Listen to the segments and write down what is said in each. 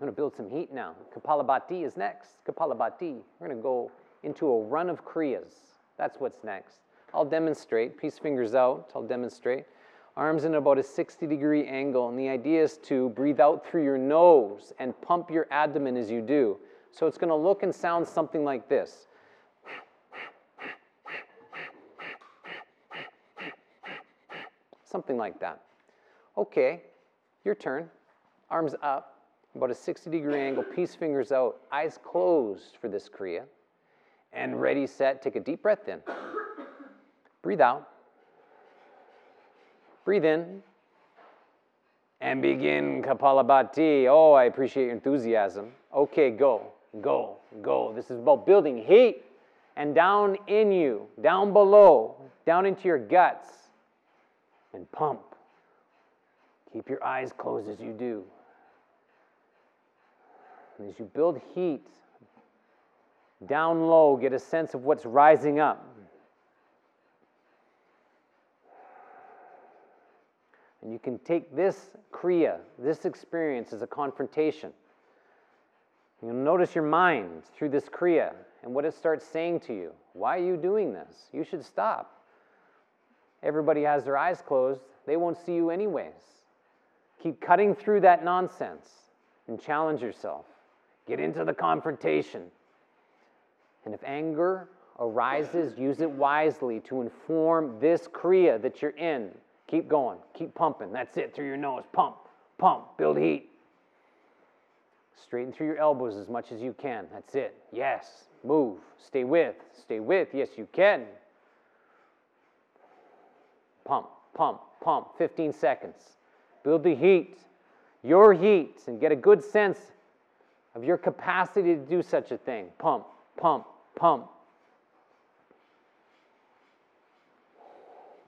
I'm going to build some heat now. Kapalabhati is next. Kapalabhati. We're going to go into a run of Kriyas. That's what's next. I'll demonstrate. Peace fingers out. I'll demonstrate. Arms in about a 60 degree angle. And the idea is to breathe out through your nose and pump your abdomen as you do. So it's going to look and sound something like this. Something like that. Okay, your turn. Arms up about a 60 degree angle, peace fingers out, eyes closed for this Kriya. And ready, set, take a deep breath in. Breathe out. Breathe in. And begin Kapalabhati. Oh, I appreciate your enthusiasm. Okay, go, go, go. This is about building heat and down in you, down below, down into your guts, and pump. Keep your eyes closed as you do. And as you build heat, down low, get a sense of what's rising up. And you can take this Kriya, this experience, as a confrontation. You'll notice your mind through this Kriya and what it starts saying to you. Why are you doing this? You should stop. Everybody has their eyes closed, they won't see you anyways. Keep cutting through that nonsense and challenge yourself. Get into the confrontation. And if anger arises, use it wisely to inform this Kriya that you're in. Keep going, keep pumping. That's it, through your nose. Pump, pump, build heat. Straighten through your elbows as much as you can. That's it. Yes, move. Stay with, stay with. Yes, you can. Pump, pump, pump. 15 seconds. Build the heat, your heat, and get a good sense of your capacity to do such a thing. Pump, pump, pump.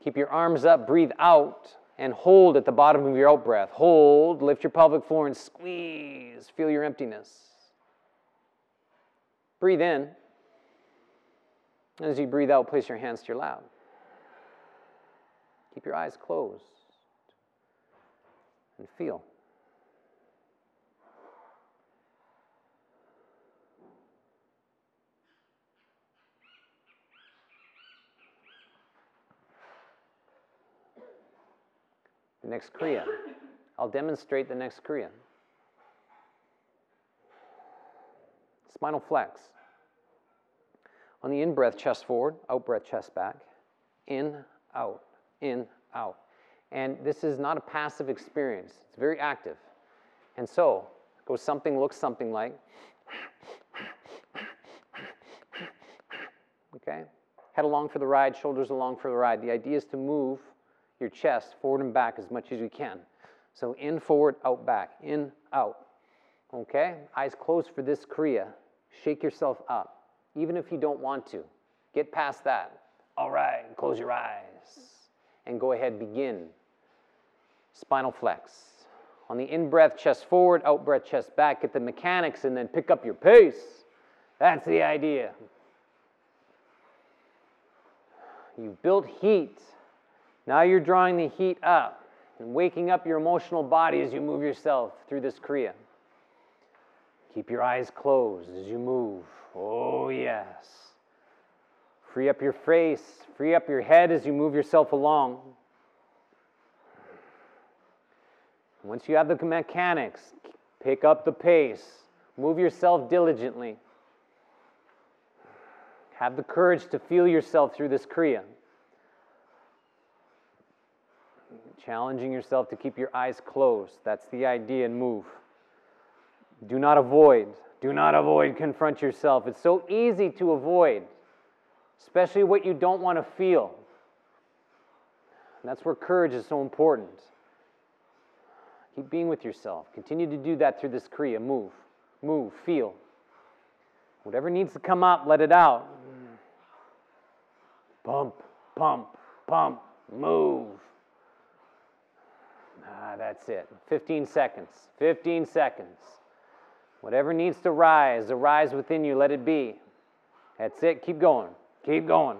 Keep your arms up, breathe out, and hold at the bottom of your out breath. Hold, lift your pelvic floor, and squeeze. Feel your emptiness. Breathe in. As you breathe out, place your hands to your lap. Keep your eyes closed and feel. The next Kriya. I'll demonstrate the next Kriya. Spinal flex. On the in breath, chest forward, out breath, chest back. In, out, in, out. And this is not a passive experience, it's very active. And so, goes something looks something like. Okay? Head along for the ride, shoulders along for the ride. The idea is to move your chest forward and back as much as you can. So in, forward, out, back, in, out. Okay? Eyes closed for this Kriya. Shake yourself up, even if you don't want to. Get past that. All right, close your eyes. And go ahead, begin. Spinal flex. On the in breath, chest forward, out breath, chest back. Get the mechanics and then pick up your pace. That's the idea. You've built heat now you're drawing the heat up and waking up your emotional body as you move yourself through this Kriya. Keep your eyes closed as you move. Oh, yes. Free up your face, free up your head as you move yourself along. Once you have the mechanics, pick up the pace, move yourself diligently. Have the courage to feel yourself through this Kriya. Challenging yourself to keep your eyes closed. That's the idea and move. Do not avoid. Do not avoid. Confront yourself. It's so easy to avoid, especially what you don't want to feel. And that's where courage is so important. Keep being with yourself. Continue to do that through this Kriya. Move, move, feel. Whatever needs to come up, let it out. Pump, pump, pump, move. That's it. 15 seconds. 15 seconds. Whatever needs to rise, arise within you, let it be. That's it. Keep going. Keep going.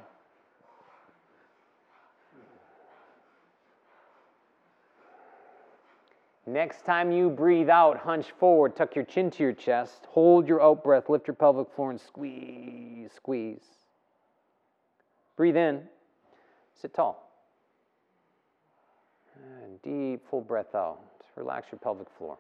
Next time you breathe out, hunch forward, tuck your chin to your chest, hold your out breath, lift your pelvic floor, and squeeze, squeeze. Breathe in, sit tall. And deep, full breath out. Relax your pelvic floor.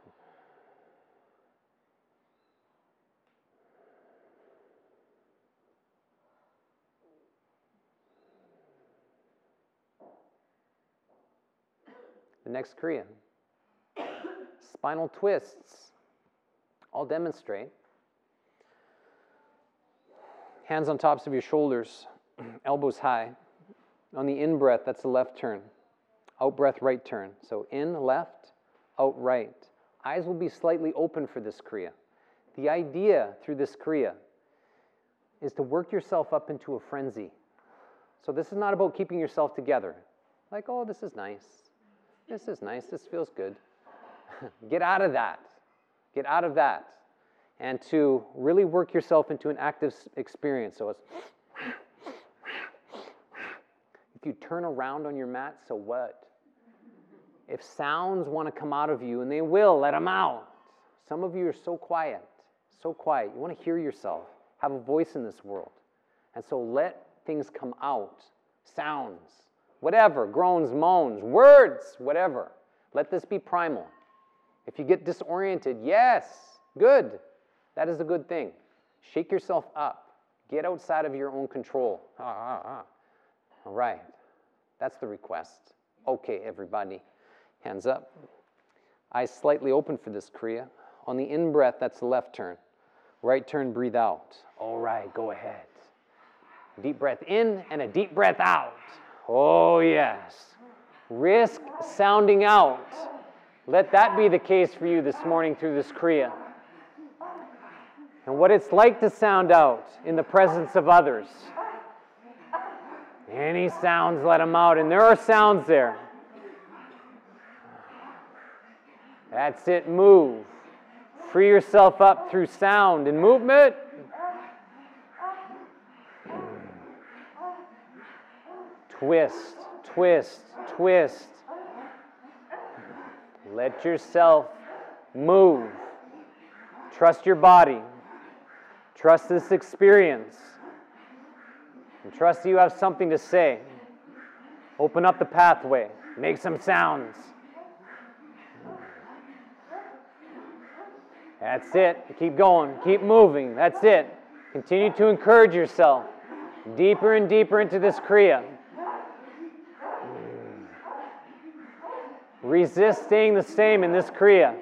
The next Kriya spinal twists. I'll demonstrate. Hands on tops of your shoulders, elbows high. On the in breath, that's the left turn. Out breath, right turn. So in left, out right. Eyes will be slightly open for this Kriya. The idea through this Kriya is to work yourself up into a frenzy. So this is not about keeping yourself together. Like, oh, this is nice. This is nice. This feels good. Get out of that. Get out of that. And to really work yourself into an active experience. So it's. If you turn around on your mat, so what? If sounds want to come out of you, and they will, let them out. Some of you are so quiet, so quiet. You want to hear yourself, have a voice in this world. And so let things come out sounds, whatever, groans, moans, words, whatever. Let this be primal. If you get disoriented, yes, good. That is a good thing. Shake yourself up. Get outside of your own control. Ah, ah, ah. All right. That's the request. Okay, everybody. Hands up. Eyes slightly open for this Kriya. On the in breath, that's the left turn. Right turn, breathe out. All right, go ahead. Deep breath in and a deep breath out. Oh, yes. Risk sounding out. Let that be the case for you this morning through this Kriya. And what it's like to sound out in the presence of others. Any sounds, let them out. And there are sounds there. That's it, move. Free yourself up through sound and movement. Twist, twist, twist. Let yourself move. Trust your body. Trust this experience. And trust you have something to say. Open up the pathway. Make some sounds. That's it. Keep going. Keep moving. That's it. Continue to encourage yourself deeper and deeper into this Kriya. Resist staying the same in this Kriya.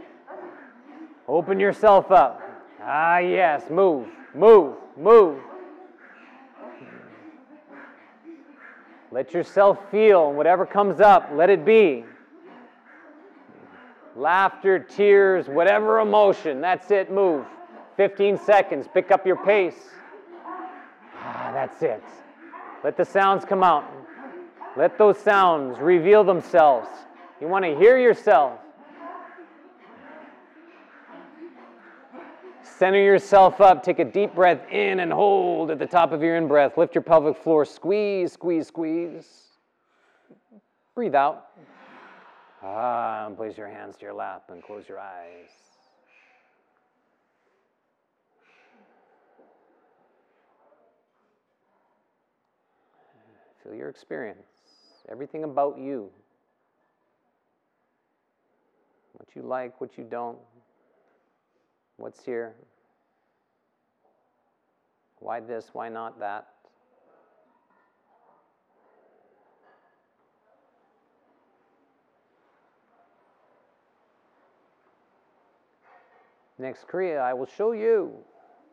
Open yourself up. Ah, yes, move, move, move. Let yourself feel whatever comes up, let it be. Laughter, tears, whatever emotion, that's it, move. 15 seconds, pick up your pace. Ah, that's it. Let the sounds come out. Let those sounds reveal themselves. You want to hear yourself. Center yourself up. Take a deep breath in and hold at the top of your in breath. Lift your pelvic floor. Squeeze, squeeze, squeeze. Breathe out. Ah, and place your hands to your lap and close your eyes. Feel your experience, everything about you what you like, what you don't, what's here, why this, why not that. Next Kriya, I will show you.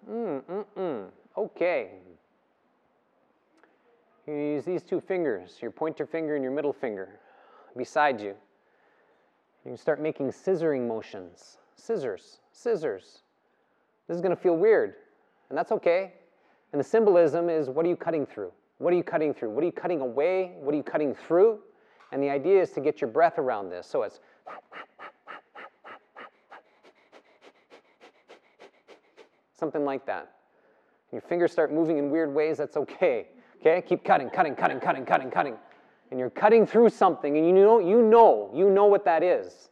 Mm, mm, mm. Okay. You use these two fingers, your pointer finger and your middle finger, beside you. You can start making scissoring motions. Scissors, scissors. This is going to feel weird, and that's okay. And the symbolism is what are you cutting through? What are you cutting through? What are you cutting away? What are you cutting through? And the idea is to get your breath around this. So it's something like that. Your fingers start moving in weird ways, that's okay. Okay? Keep cutting, cutting, cutting, cutting, cutting, cutting and you're cutting through something and you know you know you know what that is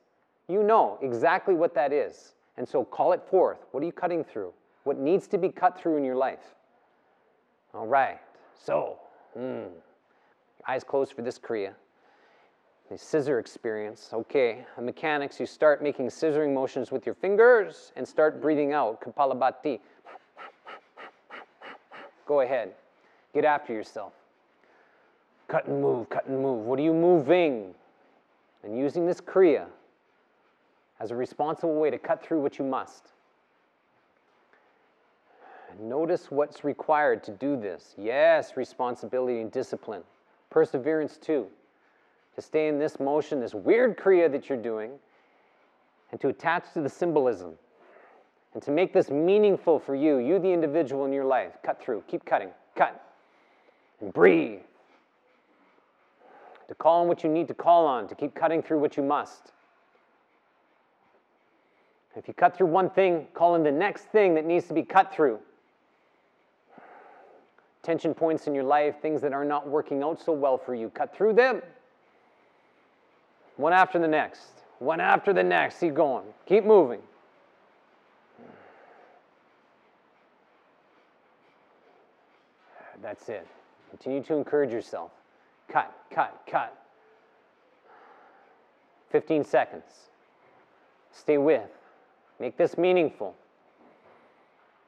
You know exactly what that is. And so call it forth. What are you cutting through? What needs to be cut through in your life? All right. So, mm, eyes closed for this Kriya. The scissor experience. Okay, the mechanics, you start making scissoring motions with your fingers and start breathing out. Kapalabhati. Go ahead. Get after yourself. Cut and move, cut and move. What are you moving? And using this Kriya as a responsible way to cut through what you must. Notice what's required to do this. Yes, responsibility and discipline. Perseverance, too. To stay in this motion, this weird Kriya that you're doing, and to attach to the symbolism. And to make this meaningful for you, you, the individual in your life. Cut through, keep cutting, cut. And breathe. To call on what you need to call on, to keep cutting through what you must. If you cut through one thing, call in the next thing that needs to be cut through. Tension points in your life, things that are not working out so well for you, cut through them. One after the next, one after the next. Keep going, keep moving. That's it. Continue to encourage yourself. Cut, cut, cut. 15 seconds. Stay with. Make this meaningful.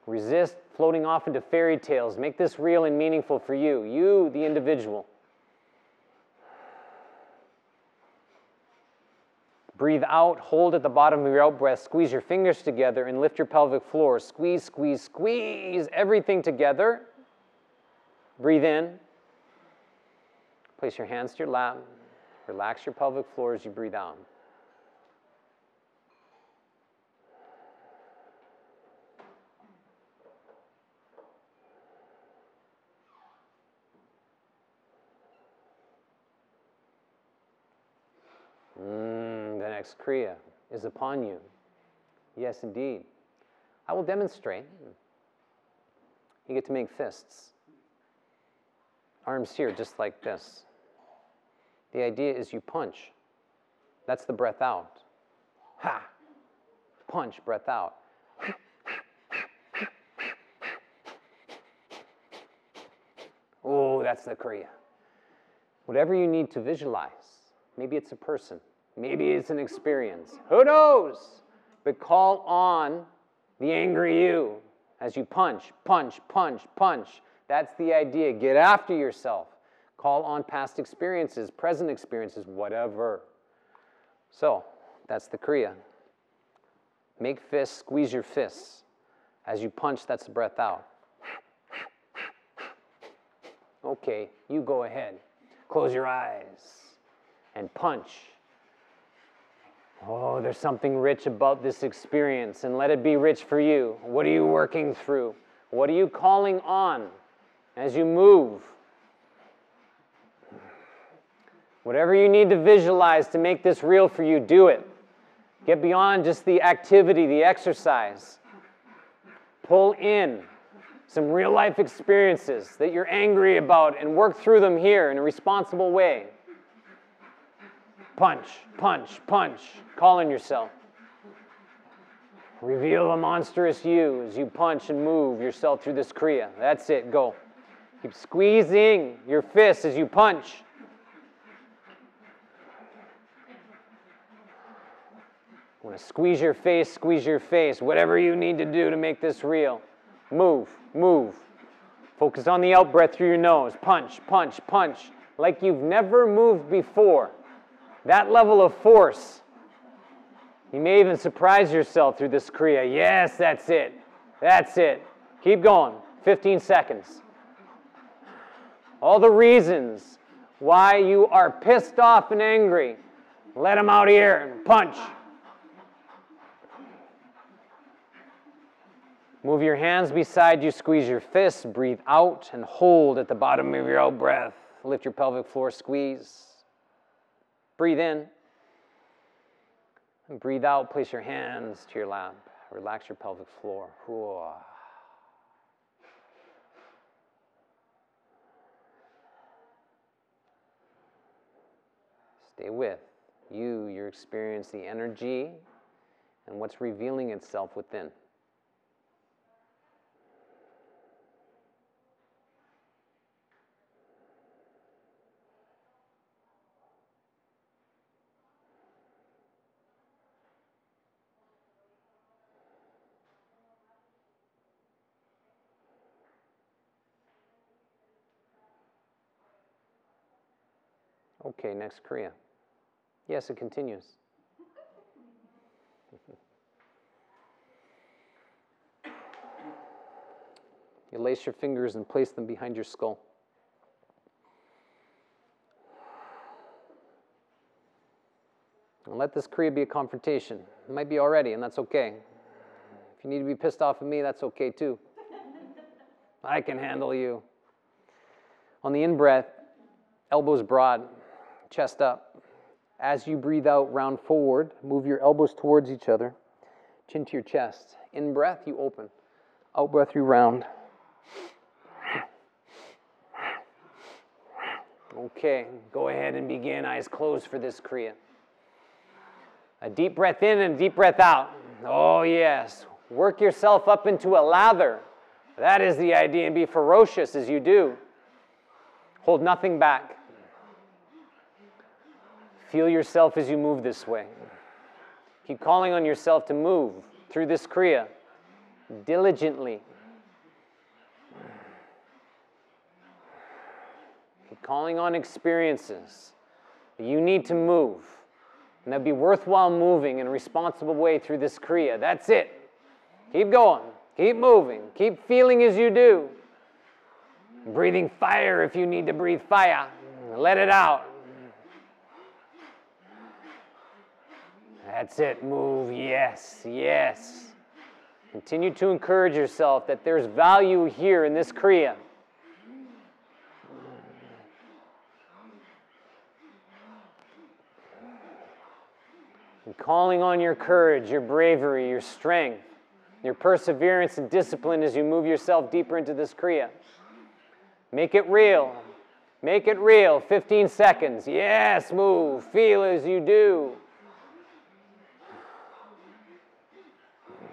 Resist floating off into fairy tales. Make this real and meaningful for you, you, the individual. Breathe out, hold at the bottom of your out breath, squeeze your fingers together, and lift your pelvic floor. Squeeze, squeeze, squeeze everything together. Breathe in. Place your hands to your lap. Relax your pelvic floor as you breathe out. Mm, the next Kriya is upon you. Yes, indeed. I will demonstrate. You get to make fists. Arms here, just like this. The idea is you punch. That's the breath out. Ha! Punch, breath out. oh, that's the Kriya. Whatever you need to visualize. Maybe it's a person. Maybe it's an experience. Who knows? But call on the angry you as you punch, punch, punch, punch. That's the idea. Get after yourself. Call on past experiences, present experiences, whatever. So, that's the Kriya. Make fists, squeeze your fists. As you punch, that's the breath out. Okay, you go ahead. Close your eyes and punch. Oh, there's something rich about this experience, and let it be rich for you. What are you working through? What are you calling on as you move? Whatever you need to visualize to make this real for you, do it. Get beyond just the activity, the exercise. Pull in some real life experiences that you're angry about and work through them here in a responsible way punch, punch, punch, calling yourself. Reveal the monstrous you as you punch and move yourself through this Kriya. That's it, go. Keep squeezing your fists as you punch. Want to squeeze your face, squeeze your face. Whatever you need to do to make this real. Move, move. Focus on the out breath through your nose. Punch, punch, punch. Like you've never moved before. That level of force. You may even surprise yourself through this Kriya. Yes, that's it. That's it. Keep going. 15 seconds. All the reasons why you are pissed off and angry, let them out here and punch. Move your hands beside you, squeeze your fists, breathe out and hold at the bottom of your out breath. Lift your pelvic floor, squeeze. Breathe in. And breathe out. Place your hands to your lap. Relax your pelvic floor. Stay with. You, your experience, the energy, and what's revealing itself within. Okay, next Kriya. Yes, it continues. you lace your fingers and place them behind your skull. And let this Kriya be a confrontation. It might be already, and that's okay. If you need to be pissed off at me, that's okay too. I can handle you. On the in breath, elbows broad, chest up. As you breathe out, round forward, move your elbows towards each other, chin to your chest. In breath, you open. Out breath, you round. Okay, go ahead and begin. Eyes closed for this Kriya. A deep breath in and a deep breath out. Oh, yes. Work yourself up into a lather. That is the idea, and be ferocious as you do. Hold nothing back. Feel yourself as you move this way. Keep calling on yourself to move through this Kriya diligently. Keep calling on experiences. You need to move. And that'd be worthwhile moving in a responsible way through this Kriya. That's it. Keep going. Keep moving. Keep feeling as you do. Breathing fire if you need to breathe fire. Let it out. That's it. Move. Yes. Yes. Continue to encourage yourself that there's value here in this Kriya. And calling on your courage, your bravery, your strength, your perseverance and discipline as you move yourself deeper into this Kriya. Make it real. Make it real. 15 seconds. Yes, move. Feel as you do.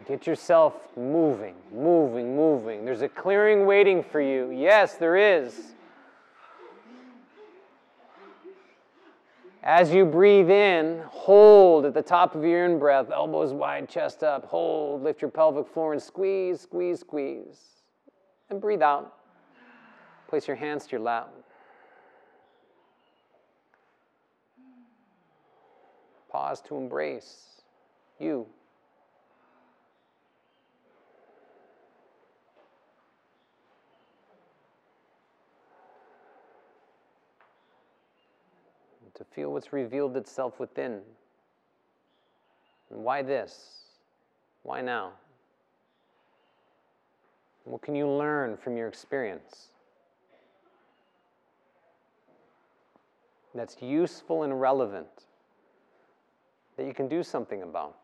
Get yourself moving, moving, moving. There's a clearing waiting for you. Yes, there is. As you breathe in, hold at the top of your in breath, elbows wide, chest up. Hold, lift your pelvic floor and squeeze, squeeze, squeeze. And breathe out. Place your hands to your lap. Pause to embrace you. To feel what's revealed itself within. And why this? Why now? What can you learn from your experience that's useful and relevant that you can do something about?